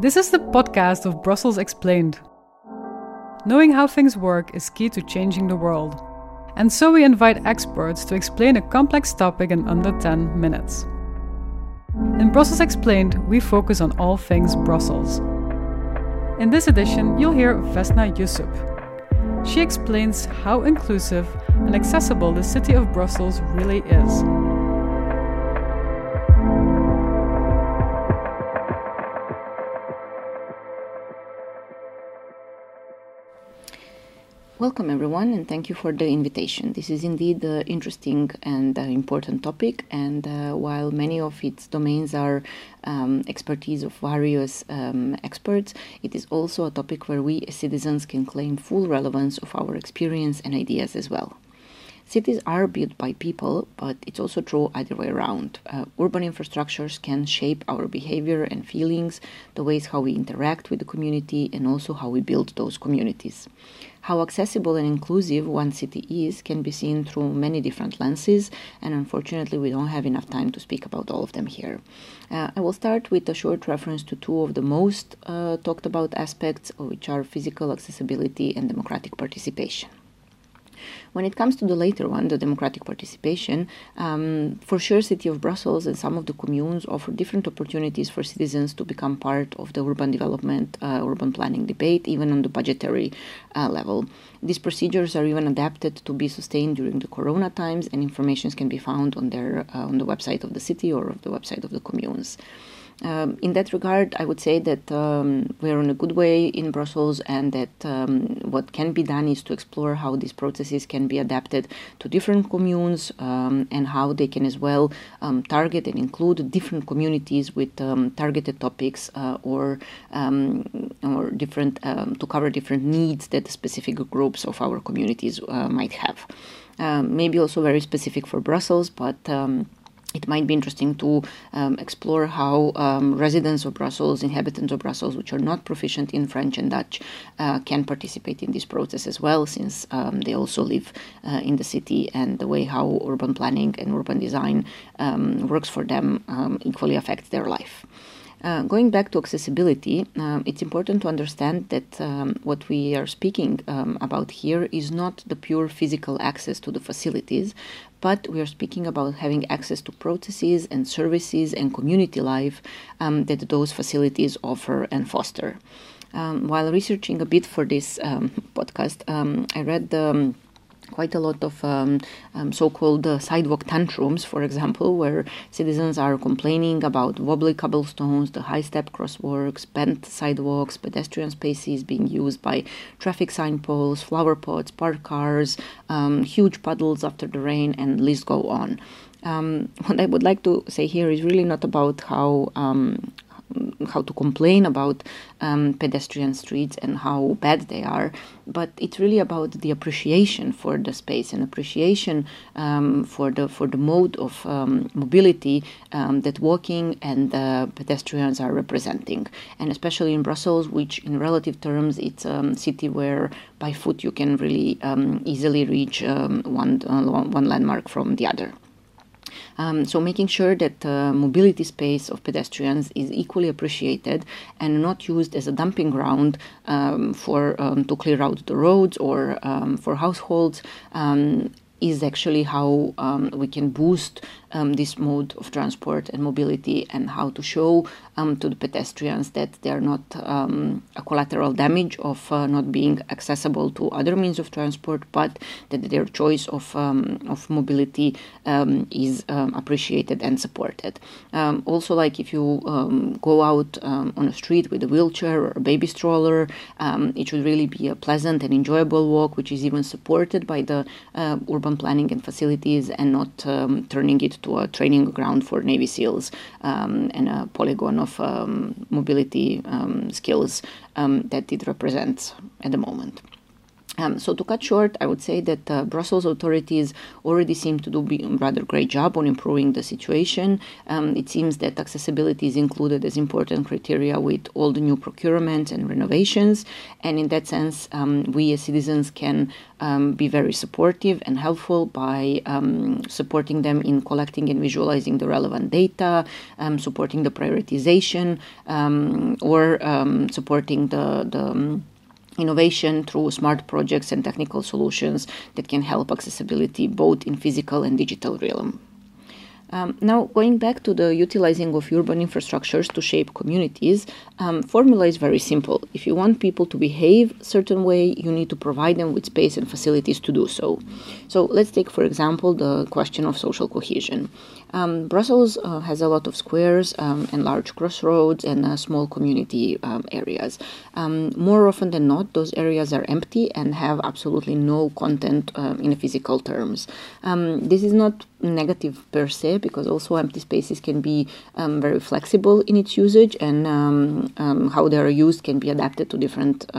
This is the podcast of Brussels Explained. Knowing how things work is key to changing the world. And so we invite experts to explain a complex topic in under 10 minutes. In Brussels Explained, we focus on all things Brussels. In this edition, you'll hear Vesna Jusup. She explains how inclusive and accessible the city of Brussels really is. Welcome, everyone, and thank you for the invitation. This is indeed an interesting and uh, important topic, and uh, while many of its domains are um, expertise of various um, experts, it is also a topic where we as citizens can claim full relevance of our experience and ideas as well. Cities are built by people, but it's also true either way around. Uh, urban infrastructures can shape our behavior and feelings, the ways how we interact with the community, and also how we build those communities. How accessible and inclusive one city is can be seen through many different lenses, and unfortunately, we don't have enough time to speak about all of them here. Uh, I will start with a short reference to two of the most uh, talked about aspects, which are physical accessibility and democratic participation. When it comes to the later one, the democratic participation, um, for sure, City of Brussels and some of the communes offer different opportunities for citizens to become part of the urban development, uh, urban planning debate, even on the budgetary uh, level. These procedures are even adapted to be sustained during the Corona times, and information can be found on their uh, on the website of the city or of the website of the communes. Um, in that regard, I would say that um, we're in a good way in Brussels, and that um, what can be done is to explore how these processes can be adapted to different communes um, and how they can as well um, target and include different communities with um, targeted topics uh, or or different to cover different needs that specific groups of our communities uh, might have. maybe also very specific for Brussels, but it might be interesting to um, explore how um, residents of Brussels, inhabitants of Brussels, which are not proficient in French and Dutch, uh, can participate in this process as well, since um, they also live uh, in the city, and the way how urban planning and urban design um, works for them um, equally affects their life. Uh, going back to accessibility, um, it's important to understand that um, what we are speaking um, about here is not the pure physical access to the facilities, but we are speaking about having access to processes and services and community life um, that those facilities offer and foster. Um, while researching a bit for this um, podcast, I read the quite a lot of um, um, so-called uh, sidewalk tantrums, for example, where citizens are complaining about wobbly cobblestones, the high-step crosswalks, bent sidewalks, pedestrian spaces being used by traffic sign poles, flower pots, parked cars, um, huge puddles after the rain, and list go on. Um, what I would like to say here is really not about how um, how to complain about um, pedestrian streets and how bad they are, but it's really about the appreciation for the space and appreciation um, for the for the mode of um, mobility um, that walking and uh, pedestrians are representing, and especially in Brussels, which in relative terms it's a city where by foot you can really um, easily reach um, one uh, one landmark from the other. Um, so making sure that the mobility space of pedestrians is equally appreciated and not used as a dumping ground um, for um, to clear out the roads or um, for households um, is actually how um, we can boost um, this mode of transport and mobility and how to show um, to the pedestrians that they are not um, a collateral damage of uh, not being accessible to other means of transport, but that their choice of, um, of mobility um, is appreciated and supported. also, like if you go out on a street with a wheelchair or a baby stroller, it should really be a pleasant and enjoyable walk, which is even supported by the uh, urban planning and facilities and not turning it to a training ground for Navy SEALs um, and a polygon of um, mobility um, skills um, that it represents at the moment. Um, so to cut short, I would say that uh, Brussels authorities already seem to do a rather great job on improving the situation. Um, it seems that accessibility is included as important criteria with all the new procurements and renovations, and in that sense, um, we as citizens can um, be very supportive and helpful by um, supporting them in collecting and visualizing the relevant data, um, supporting the prioritization, or supporting the the innovation through smart projects and technical solutions that can help accessibility both in physical and digital realm. Um, now, going back to the utilizing of urban infrastructures to shape communities, um, formula is very simple. If you want people to behave a certain way, you need to provide them with space and facilities to do so. So, let's take, for example, the question of social cohesion. Um, Brussels uh, has a lot of squares um, and large crossroads and uh, small community um, areas. Um, more often than not, those areas are empty and have absolutely no content uh, in physical terms. Um, this is not negative per se because also empty spaces can be um, very flexible in its usage and how they are used can be adapted to different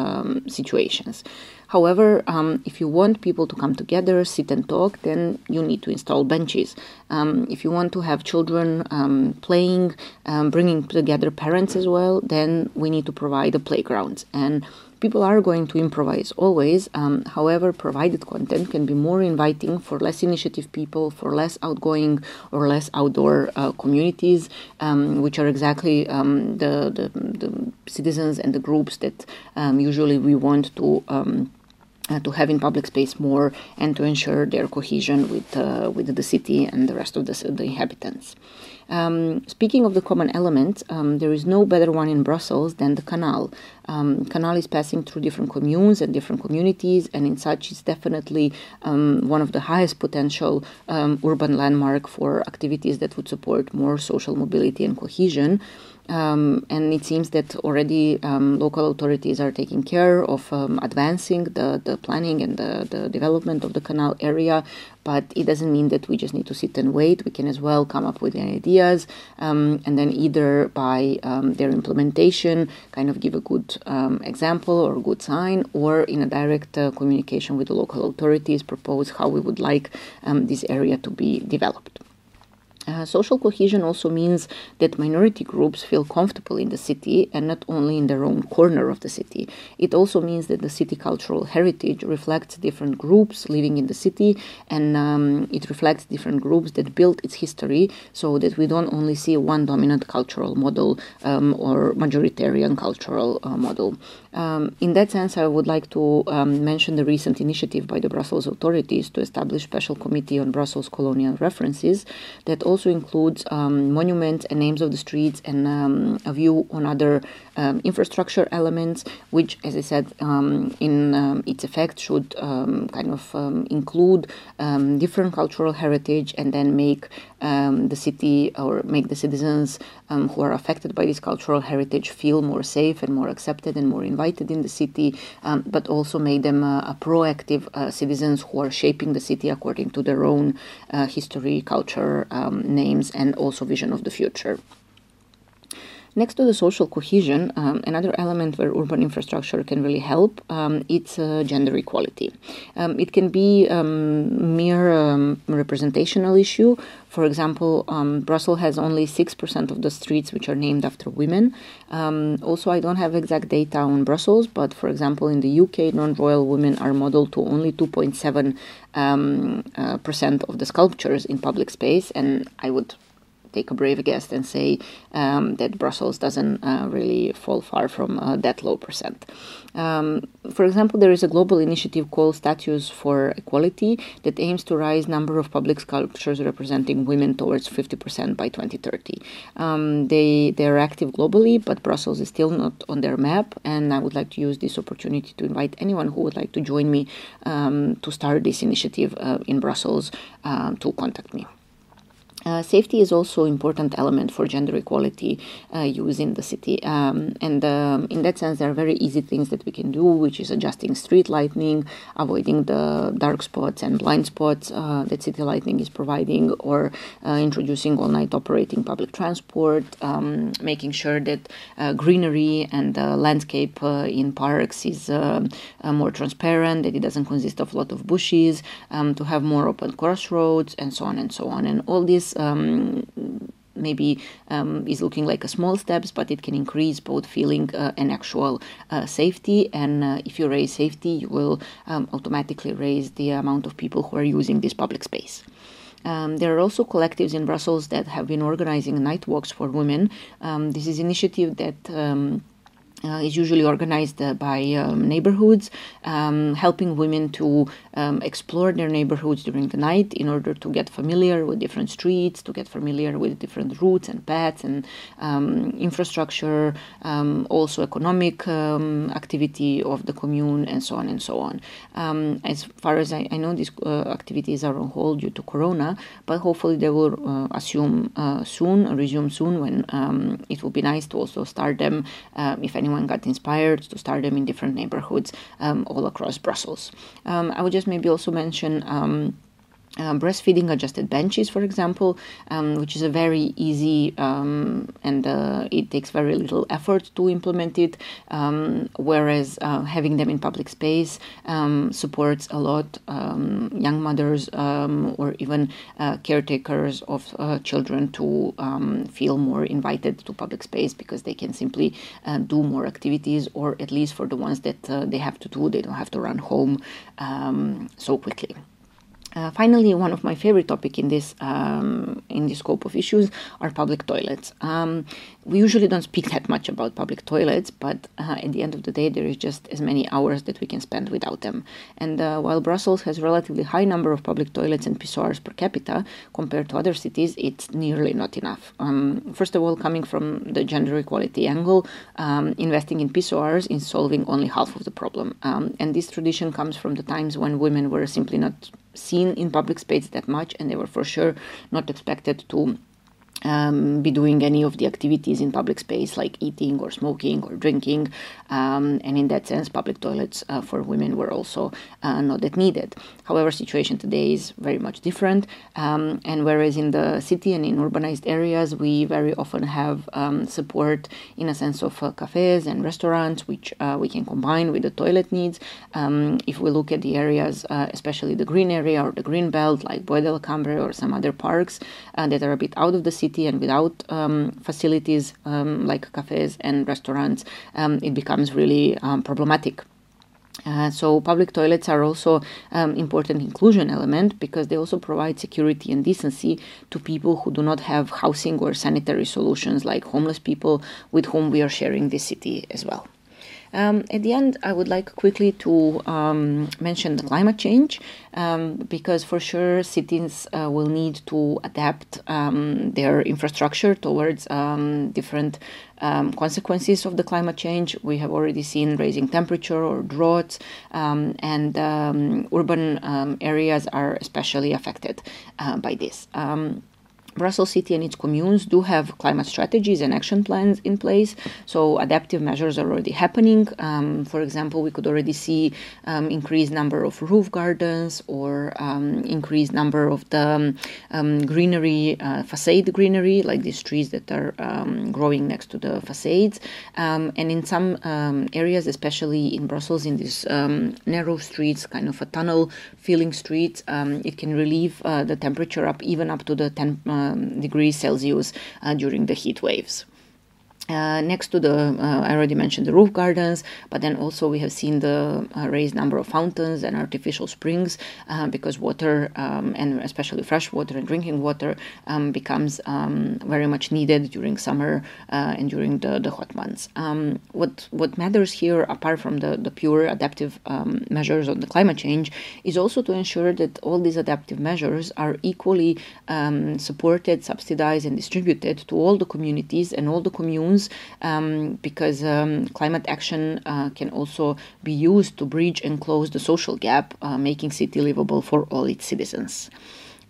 situations. However, um, if you want people to come together, sit and talk, then you need to install benches. Um, if you want to have children um, playing, um, bringing together parents as well, then we need to provide a playground. And people are going to improvise always. Um, however, provided content can be more inviting for less initiative people, for less outgoing or less outdoor uh, communities, um, which are exactly um, the, the, the, citizens and the groups that um, usually we want to. Uh, to have in public space more and to ensure their cohesion with uh, with the city and the rest of the, the inhabitants. Um, speaking of the common element, um, there is no better one in Brussels than the canal. Um, canal is passing through different communes and different communities, and in such, it's definitely um, one of the highest potential um, urban landmark for activities that would support more social mobility and cohesion. Um, and it seems that already um, local authorities are taking care of um, advancing the, the planning and the, the development of the canal area. But it doesn't mean that we just need to sit and wait. We can as well come up with ideas um, and then either by um, their implementation kind of give a good um, example or a good sign, or in a direct uh, communication with the local authorities propose how we would like this area to be developed. Uh, social cohesion also means that minority groups feel comfortable in the city and not only in their own corner of the city. It also means that the city cultural heritage reflects different groups living in the city and um, it reflects different groups that built its history so that we don't only see one dominant cultural model um, or majoritarian cultural uh, model. Um, in that sense, I would like to um, mention the recent initiative by the Brussels authorities to establish special committee on Brussels colonial references that also includes um, monuments and names of the streets and um, a view on other um, infrastructure elements, which, as I said, um, in its effect should kind of include different cultural heritage and then make the city or make the citizens who are affected by this cultural heritage feel more safe and more accepted and more invited in the city, um, but also make them uh, proactive uh, citizens who are shaping the city according to their own uh, history, culture, um, names, and also vision of the future. Next to the social cohesion, um, another element where urban infrastructure can really help, um, it's uh, gender equality. Um, it can be um, mere um, representational issue. For example, um, Brussels has only 6% of the streets which are named after women. also, I don't have exact data on Brussels, but for example, in the UK, non-royal women are modeled to only 2.7 uh, percent of the sculptures in public space, and I would take a brave guess and say um, that Brussels doesn't uh, really fall far from uh, that low percent. Um, for example, there is a global initiative called Statues for Equality that aims to raise number of public sculptures representing women towards 50% by 2030. Um, they they are active globally, but Brussels is still not on their map. And I would like to use this opportunity to invite anyone who would like to join me um, to start this initiative uh, in Brussels uh, to contact me. Uh, safety is also an important element for gender equality uh, use in the city. Um, and um, in that sense, there are very easy things that we can do, which is adjusting street lighting, avoiding the dark spots and blind spots uh, that city lighting is providing, or uh, introducing all night operating public transport, um, making sure that uh, greenery and landscape uh, in parks is more transparent, that it doesn't consist of a lot of bushes, um, to have more open crossroads, and so on and so on. And all these um, maybe um, is looking like a small steps, but it can increase both feeling uh, and actual uh, safety. And uh, if you raise safety, you will um, automatically raise the amount of people who are using this public space. Um, there are also collectives in Brussels that have been organizing night walks for women. Um, this is initiative that um, uh, is usually organized uh, by um, neighborhoods, um, helping women to um, explore their neighborhoods during the night in order to get familiar with different streets, to get familiar with different routes and paths and um, infrastructure, um, also economic um, activity of the commune, and so on and so on. as far as I, I know, these uh, activities are on hold due to Corona, but hopefully they will uh, assume uh, soon, resume soon, when it will be nice to also start them if anyone anyone got inspired to start them in different neighborhoods um, all across Brussels. Um, I would just maybe also mention um, uh, breastfeeding adjusted benches, for example, um, which is a very easy um, and uh, it takes very little effort to implement it, um, whereas uh, having them in public space um, supports a lot um, young mothers or even uh, caretakers of uh, children to feel more invited to public space because they can simply uh, do more activities, or at least for the ones that they have to do, they don't have to run home so quickly. Uh, finally, one of my favorite topic in this um, in the scope of issues are public toilets. Um, we usually don't speak that much about public toilets, but uh, at the end of the day, there is just as many hours that we can spend without them. And uh, while Brussels has relatively high number of public toilets and pissoirs per capita compared to other cities, it's nearly not enough. Um, first of all, coming from the gender equality angle, um, investing in pissoirs is solving only half of the problem. Um, and this tradition comes from the times when women were simply not seen in public space that much, and they were for sure not expected to um, be doing any of the activities in public space like eating or smoking or drinking. Um, and in that sense, public toilets uh, for women were also uh, not that needed. However, situation today is very much different. Um, and whereas in the city and in urbanized areas, we very often have um, support in a sense of uh, cafes and restaurants, which uh, we can combine with the toilet needs. Um, if we look at the areas, uh, especially the green area or the green belt, like Bois de la Cambre or some other parks uh, that are a bit out of the city, city and without um, facilities um, like cafes and restaurants, um, it becomes really um, problematic. Uh, so public toilets are also um, important inclusion element because they also provide security and decency to people who do not have housing or sanitary solutions like homeless people with whom we are sharing this city as well. Um, at the end, I would like quickly to um, mention the climate change um, because for sure cities uh, will need to adapt um, their infrastructure towards um, different um, consequences of the climate change. We have already seen raising temperature or droughts, and urban areas are especially affected uh, by this. Brussels City and its communes do have climate strategies and action plans in place, so adaptive measures are already happening. Um, for example, we could already see um, increased number of roof gardens or um, increased number of the um, um, greenery, uh, facade greenery, like these trees that are um, growing next to the facades. and in some areas, especially in Brussels, in these narrow streets, kind of a tunnel filling streets, it can relieve uh, the temperature up even up to the 10 um, degrees Celsius uh, during the heat waves. Uh, next to the, uh, I already mentioned the roof gardens, but then also we have seen the uh, raised number of fountains and artificial springs uh, because water, um, and especially fresh water and drinking water, um, becomes um, very much needed during summer uh, and during the, the hot months. Um, what what matters here, apart from the, the pure adaptive um, measures on the climate change, is also to ensure that all these adaptive measures are equally um, supported, subsidized, and distributed to all the communities and all the communes um, because um, climate action uh, can also be used to bridge and close the social gap, uh, making city livable for all its citizens.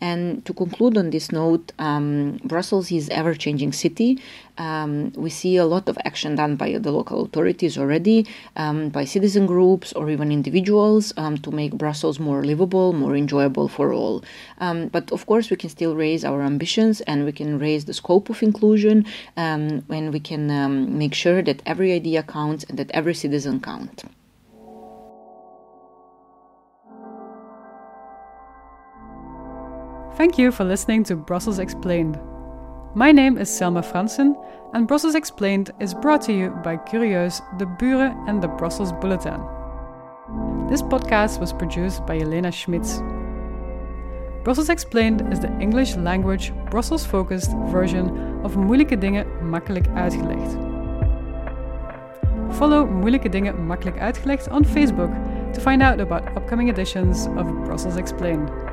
And to conclude on this note, um, Brussels is ever-changing city. Um, we see a lot of action done by the local authorities already, um, by citizen groups or even individuals um, to make Brussels more livable, more enjoyable for all. Um, but of course, we can still raise our ambitions and we can raise the scope of inclusion um, when we can um, make sure that every idea counts and that every citizen counts. Thank you for listening to Brussels Explained. My name is Selma Fransen, and Brussels Explained is brought to you by Curieus, De Buren, and the Brussels Bulletin. This podcast was produced by Elena Schmitz. Brussels Explained is the English language, Brussels focused version of Moeilijke Dingen Makkelijk Uitgelegd. Follow Moeilijke Dingen Makkelijk Uitgelegd on Facebook to find out about upcoming editions of Brussels Explained.